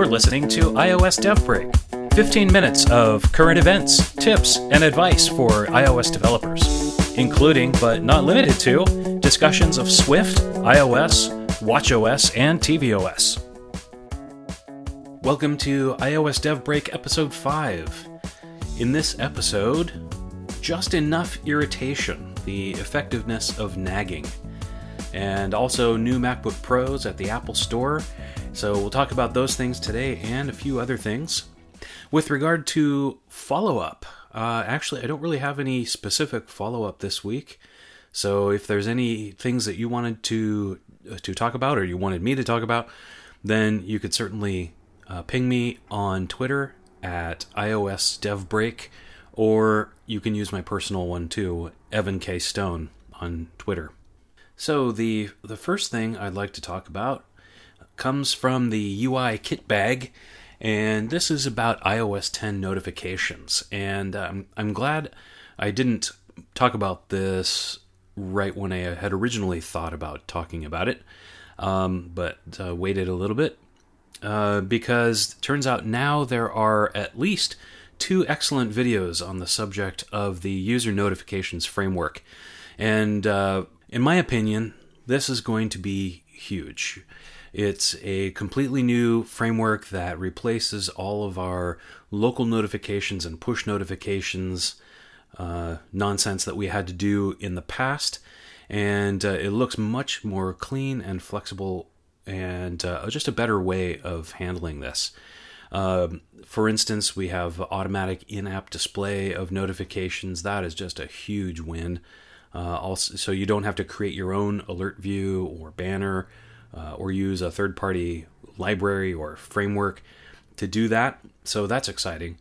You're listening to iOS Dev Break 15 minutes of current events, tips, and advice for iOS developers, including but not limited to discussions of Swift, iOS, watchOS, and tvOS. Welcome to iOS Dev Break Episode 5. In this episode, just enough irritation, the effectiveness of nagging, and also new MacBook Pros at the Apple Store. So we'll talk about those things today and a few other things. With regard to follow up, uh, actually, I don't really have any specific follow up this week. So if there's any things that you wanted to uh, to talk about or you wanted me to talk about, then you could certainly uh, ping me on Twitter at iOS DevBreak, or you can use my personal one too, Evan K Stone on Twitter. So the the first thing I'd like to talk about comes from the UIKit bag, and this is about iOS 10 notifications. And um, I'm glad I didn't talk about this right when I had originally thought about talking about it, um, but uh, waited a little bit uh, because turns out now there are at least two excellent videos on the subject of the user notifications framework. And uh, in my opinion, this is going to be huge. It's a completely new framework that replaces all of our local notifications and push notifications uh, nonsense that we had to do in the past. And uh, it looks much more clean and flexible and uh, just a better way of handling this. Um, for instance, we have automatic in app display of notifications. That is just a huge win. Uh, also, so you don't have to create your own alert view or banner uh, or use a third party library or framework to do that. So that's exciting.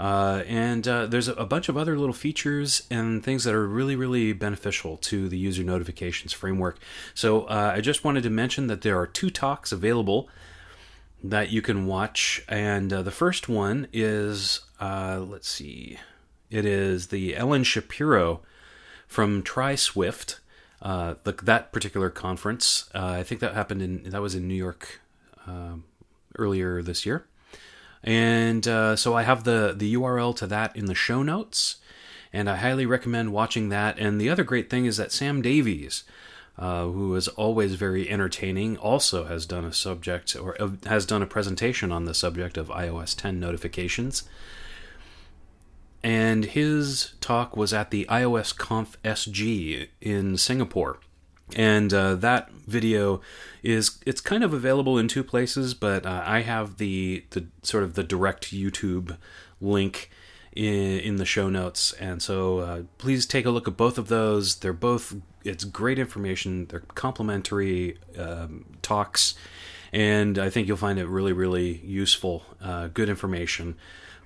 Uh, and uh, there's a bunch of other little features and things that are really, really beneficial to the user notifications framework. So uh, I just wanted to mention that there are two talks available that you can watch. And uh, the first one is, uh, let's see, it is the Ellen Shapiro from Try Swift uh, the, that particular conference. Uh, I think that happened in that was in New York uh, earlier this year, and uh, so I have the the URL to that in the show notes, and I highly recommend watching that. And the other great thing is that Sam Davies. Uh, who is always very entertaining, also has done a subject or uh, has done a presentation on the subject of iOS 10 notifications and his talk was at the iOS Conf SG in Singapore. And uh, that video is it's kind of available in two places, but uh, I have the the sort of the direct YouTube link in, in the show notes, and so uh, please take a look at both of those. They're both it's great information. They're complimentary um, talks, and I think you'll find it really really useful. Uh, good information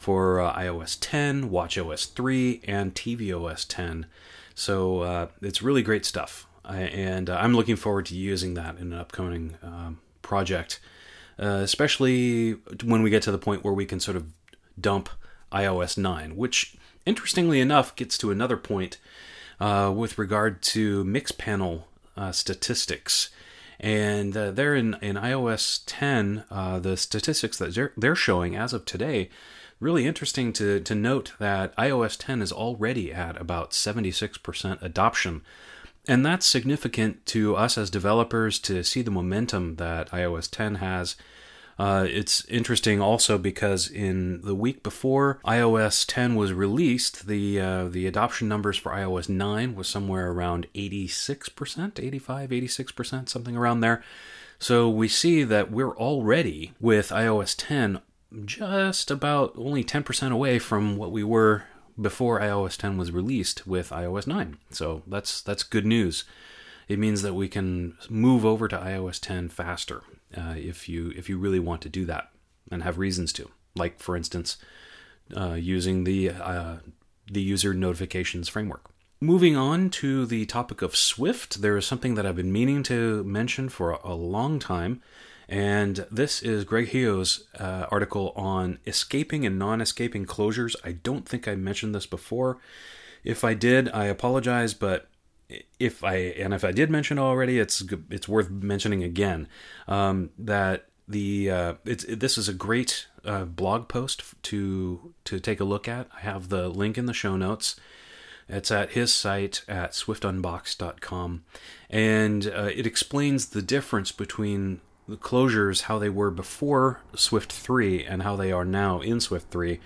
for uh, iOS 10, WatchOS 3, and tvOS 10. So uh, it's really great stuff, I, and uh, I'm looking forward to using that in an upcoming um, project, uh, especially when we get to the point where we can sort of dump iOS 9, which interestingly enough gets to another point uh, with regard to Mixpanel uh, statistics. And uh, there in, in iOS 10, uh, the statistics that they're, they're showing as of today really interesting to, to note that iOS 10 is already at about 76% adoption. And that's significant to us as developers to see the momentum that iOS 10 has. Uh, it's interesting also because in the week before iOS 10 was released, the uh, the adoption numbers for iOS 9 was somewhere around 86%, 85, 86%, something around there. So we see that we're already with iOS 10 just about only 10% away from what we were before iOS 10 was released with iOS 9. So that's that's good news. It means that we can move over to iOS 10 faster uh, if you if you really want to do that and have reasons to. Like for instance, uh, using the uh, the user notifications framework. Moving on to the topic of Swift, there is something that I've been meaning to mention for a long time, and this is Greg Heo's uh, article on escaping and non escaping closures. I don't think I mentioned this before. If I did, I apologize, but if I and if I did mention already, it's it's worth mentioning again um, that the uh, it's it, this is a great uh, blog post to to take a look at. I have the link in the show notes. It's at his site at swiftunboxed.com, and uh, it explains the difference between the closures, how they were before Swift 3 and how they are now in Swift 3.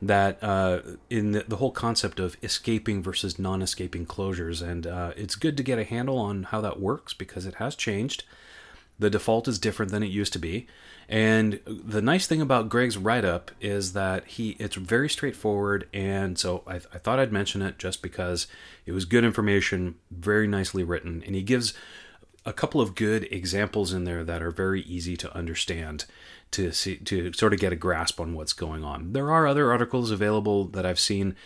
That uh, in the, the, whole concept of escaping versus non escaping closures. And uh, it's good to get a handle on how that works because it has changed. The default is different than it used to be. And the nice thing about Greg's write up is that he it's very straightforward. And so I, I thought I'd mention it just because it was good information, very nicely written. And he gives a couple of good examples in there that are very easy to understand to see to sort of get a grasp on what's going on. There are other articles available that I've seen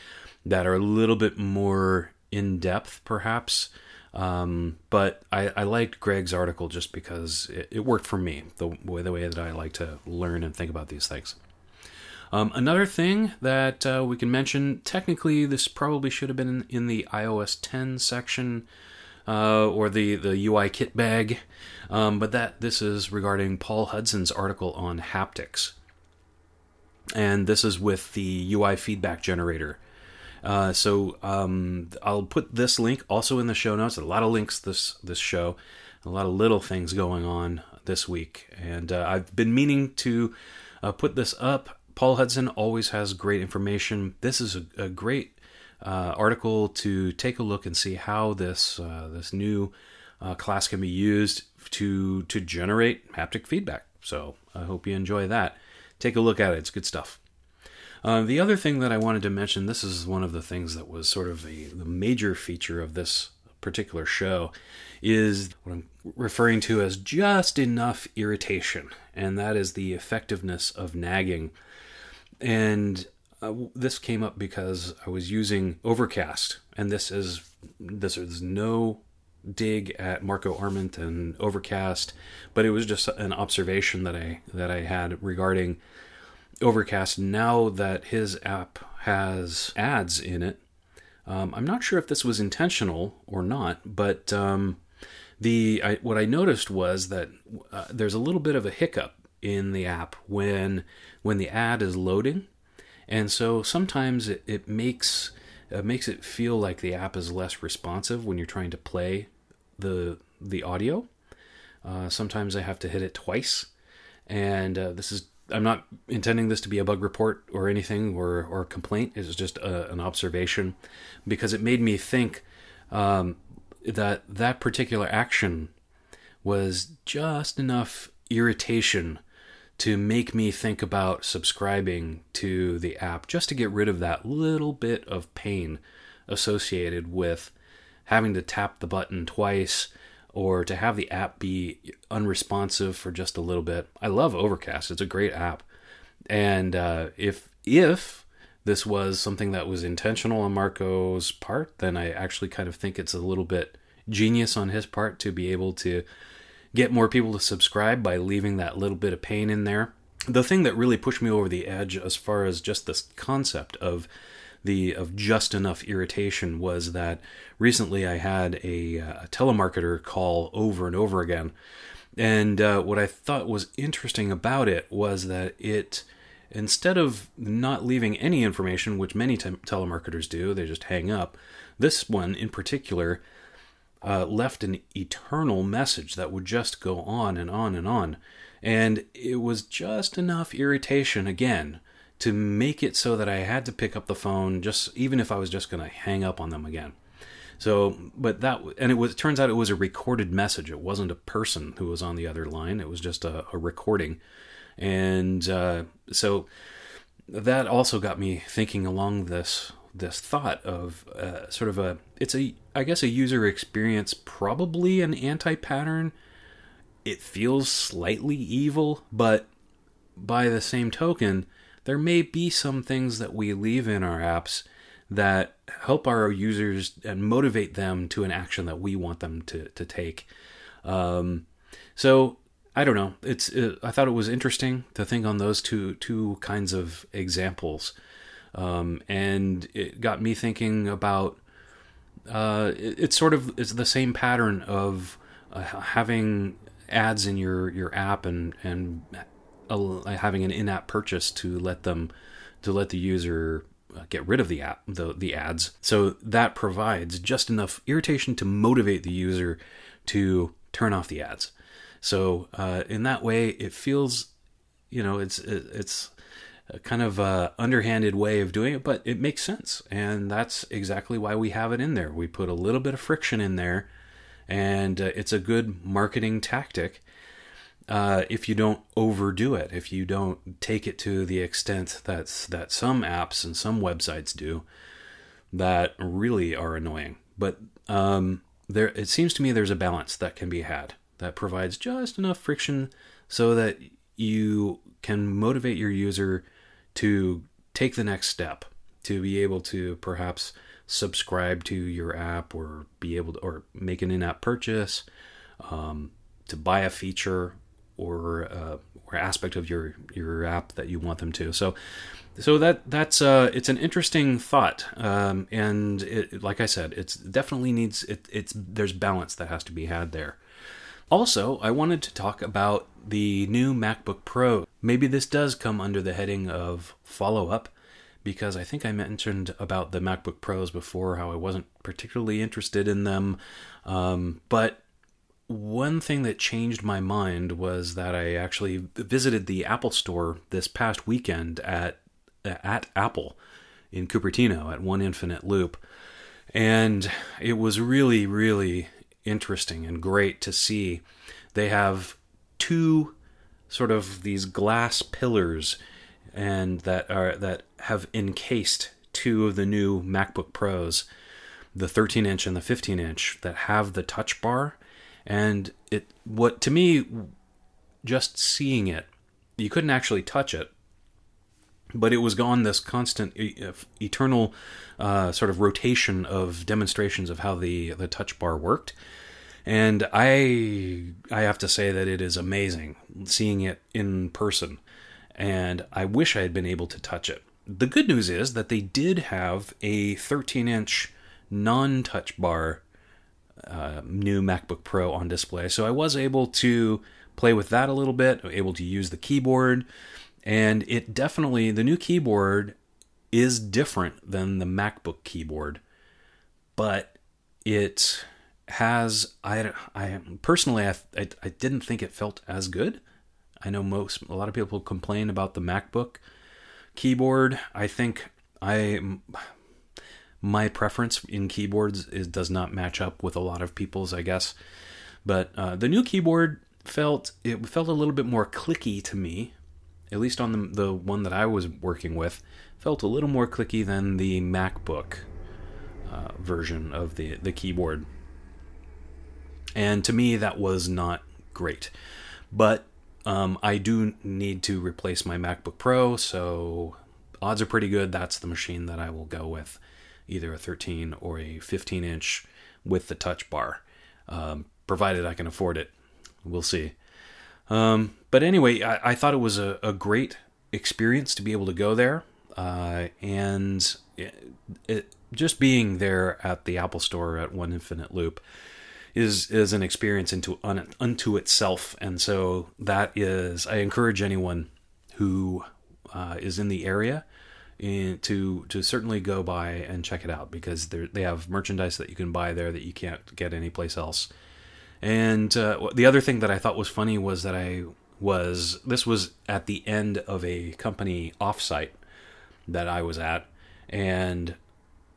that are a little bit more in depth, perhaps. Um, but I, I, liked Greg's article just because it, it, worked for me, the way, the way that I like to learn and think about these things. Um, another thing that uh, we can mention technically, this probably should have been in, in the iOS 10 section uh, or the, the UIKit bag, um, but that this is regarding Paul Hudson's article on haptics. And this is with the UIFeedbackGenerator. Uh, so um, I'll put this link also in the show notes. A lot of links this this show, a lot of little things going on this week, and uh, I've been meaning to uh, put this up. Paul Hudson always has great information. This is a, a great uh, article to take a look and see how this uh, this new uh, class can be used to to generate haptic feedback. So I hope you enjoy that. Take a look at it; it's good stuff. Uh, the other thing that I wanted to mention, this is one of the things that was sort of a, the major feature of this particular show, is what I'm referring to as just enough irritation, and that is the effectiveness of nagging. And uh, this came up because I was using Overcast, and this is this is no dig at Marco Arment and Overcast, but it was just an observation that I that I had regarding Overcast now that his app has ads in it. Um, I'm not sure if this was intentional or not, but um, the I, what I noticed was that uh, there's a little bit of a hiccup in the app when when the ad is loading, and so sometimes it, it makes it makes it feel like the app is less responsive when you're trying to play the the audio. Uh, sometimes I have to hit it twice, and uh, this is I'm not intending this to be a bug report or anything or or a complaint. It's just a, an observation because it made me think um, that that particular action was just enough irritation to make me think about subscribing to the app just to get rid of that little bit of pain associated with having to tap the button twice or to have the app be unresponsive for just a little bit. I love Overcast; it's a great app, and uh, if if this was something that was intentional on Marco's part, then I actually kind of think it's a little bit genius on his part to be able to get more people to subscribe by leaving that little bit of pain in there. The thing that really pushed me over the edge as far as just this concept of the of just enough irritation was that recently I had a, a telemarketer call over and over again, and uh, what I thought was interesting about it was that it instead of not leaving any information, which many te- telemarketers do, they just hang up. This one in particular uh, left an eternal message that would just go on and on and on. And it was just enough irritation again to make it so that I had to pick up the phone just even if I was just going to hang up on them again. So, but that and it was it turns out it was a recorded message. It wasn't a person who was on the other line. It was just a, a recording, and uh, so that also got me thinking along this this thought of uh, sort of a it's a I guess a user experience probably an anti pattern. It feels slightly evil, but by the same token, there may be some things that we leave in our apps that help our users and motivate them to an action that we want them to, to take. Um, so I don't know. It's it, I thought it was interesting to think on those two two kinds of examples, um, and it got me thinking about. Uh, it, it's sort of it's the same pattern of uh, having ads in your your app and and uh, having an in-app purchase to let them to let the user uh, get rid of the app the the ads. So that provides just enough irritation to motivate the user to turn off the ads. So uh, in that way, it feels, you know, it's it's kind of a underhanded way of doing it, but it makes sense, and that's exactly why we have it in there. We put a little bit of friction in there, and uh, it's a good marketing tactic. Uh, if you don't overdo it, if you don't take it to the extent that that some apps and some websites do, that really are annoying. But um, there, it seems to me there's a balance that can be had that provides just enough friction so that you can motivate your user to take the next step, to be able to perhaps subscribe to your app or be able to or make an in-app purchase, um, to buy a feature or uh, or aspect of your your app that you want them to. So so that that's uh, it's an interesting thought, um, and it, like I said, it's definitely needs it, it's there's balance that has to be had there. Also, I wanted to talk about the new MacBook Pro. Maybe this does come under the heading of follow up, because I think I mentioned about the MacBook Pros before how I wasn't particularly interested in them. Um, but one thing that changed my mind was that I actually visited the Apple Store this past weekend at at Apple in Cupertino at One Infinite Loop, and it was really, really interesting and great to see. They have two sort of these glass pillars and that are that have encased two of the new MacBook Pros, the 13 inch and the 15 inch, that have the touch bar. And it what to me just seeing it, you couldn't actually touch it, but it was gone this constant eternal uh, sort of rotation of demonstrations of how the the touch bar worked and i i have to say that it is amazing seeing it in person. And i wish i had been able to touch it. The good news is that they did have a 13 inch non touch bar uh, new macbook pro on display. So i was able to play with that a little bit able to use the keyboard. And it definitely the new keyboard is different than the MacBook keyboard, but it has I I personally I, I, I didn't think it felt as good. I know most a lot of people complain about the MacBook keyboard. I think I my preference in keyboards is does not match up with a lot of people's, I guess. But uh, the new keyboard felt it felt a little bit more clicky to me, at least on the, the one that I was working with, felt a little more clicky than the MacBook uh, version of the, the keyboard. And to me, that was not great. But um, I do need to replace my MacBook Pro, so odds are pretty good that's the machine that I will go with, either a 13 or a 15 inch with the touch bar, um, provided I can afford it. We'll see. Um, but anyway, I, I, thought it was a, a, great experience to be able to go there. Uh, and it, it, just being there at the Apple Store at One Infinite Loop is is an experience into un, unto itself. And so that is, I encourage anyone who uh, is in the area in, to to certainly go by and check it out because they have merchandise that you can buy there that you can't get anyplace else. And uh, the other thing that I thought was funny was that I was this was at the end of a company offsite that I was at, and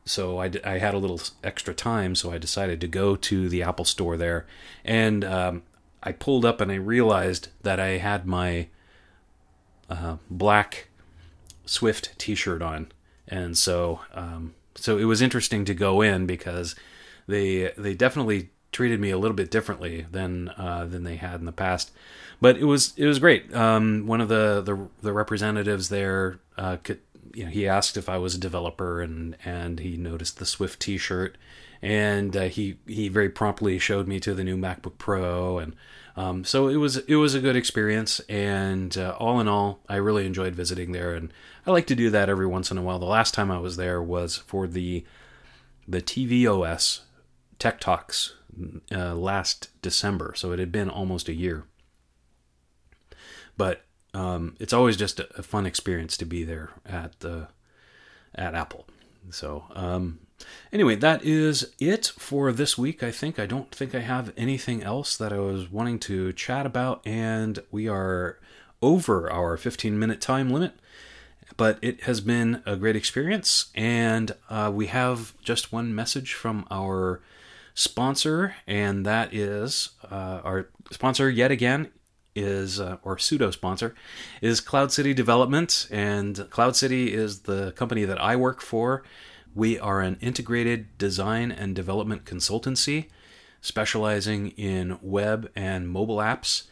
so I, I had a little extra time, so I decided to go to the Apple Store there, and um, I pulled up and I realized that I had my uh, black Swift T-shirt on, and so um, so it was interesting to go in because they they definitely treated me a little bit differently than uh, than they had in the past. But it was it was great. Um, one of the, the, the representatives there, uh, could, you know, he asked if I was a developer, and and he noticed the Swift T-shirt, and uh, he he very promptly showed me to the new MacBook Pro, and um, so it was it was a good experience. And uh, all in all, I really enjoyed visiting there, and I like to do that every once in a while. The last time I was there was for the the tvOS Tech Talks uh, last December, so it had been almost a year. But um, it's always just a, a, fun experience to be there at the at Apple. So um, anyway, that is it for this week. I think I don't think I have anything else that I was wanting to chat about, and we are over our 15 minute time limit. But it has been a great experience, and uh, we have just one message from our sponsor, and that is uh, our sponsor yet again is uh, or pseudo sponsor is Cloud City Development, and Cloud City is the company that I work for. We are an integrated design and development consultancy specializing in web and mobile apps.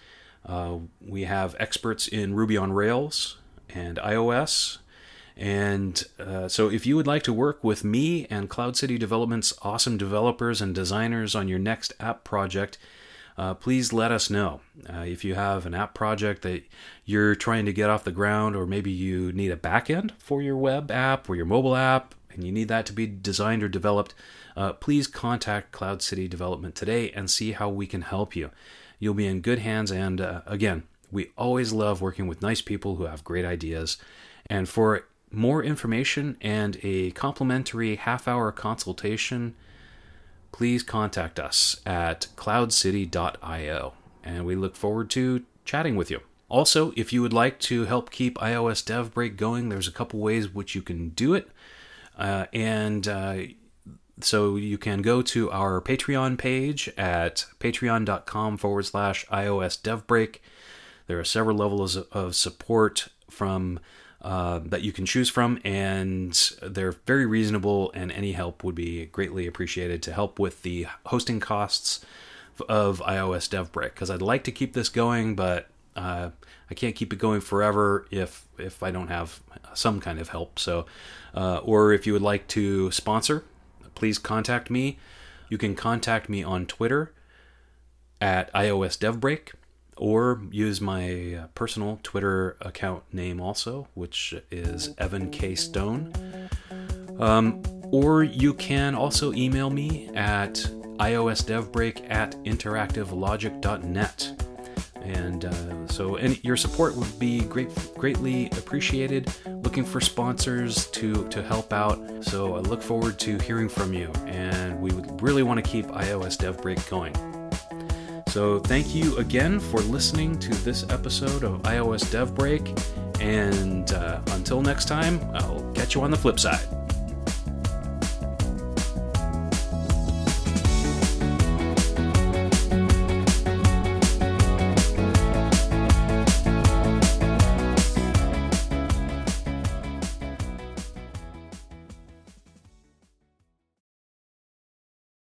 Uh, we have experts in Ruby on Rails and iOS. And uh, so, if you would like to work with me and Cloud City Development's awesome developers and designers on your next app project, uh, please let us know. Uh, if you have an app project that you're trying to get off the ground, or maybe you need a backend for your web app or your mobile app, and you need that to be designed or developed, uh, please contact Cloud City Development today and see how we can help you. You'll be in good hands, and uh, again, we always love working with nice people who have great ideas. And for more information and a complimentary half hour consultation, please contact us at cloudcity.io, and we look forward to chatting with you. Also, if you would like to help keep iOS Dev Break going, there's a couple ways which you can do it. Uh, and uh, so you can go to our Patreon page at patreon.com forward slash iOS Dev Break. There are several levels of support from uh, that you can choose from, and they're very reasonable. And any help would be greatly appreciated to help with the hosting costs of iOS DevBreak because I'd like to keep this going, but uh, I can't keep it going forever if if I don't have some kind of help. So, uh, or if you would like to sponsor, please contact me. You can contact me on Twitter at iOS DevBreak or use my personal Twitter account name also, which is Evan K. Stone. Um, or you can also email me at iosdevbreak at interactivelogic.net. And uh, so any, your support would be great, greatly appreciated. Looking for sponsors to, to help out. So I look forward to hearing from you. And we would really want to keep iOS DevBreak going. So, thank you again for listening to this episode of iOS Dev Break. And uh, until next time, I'll catch you on the flip side.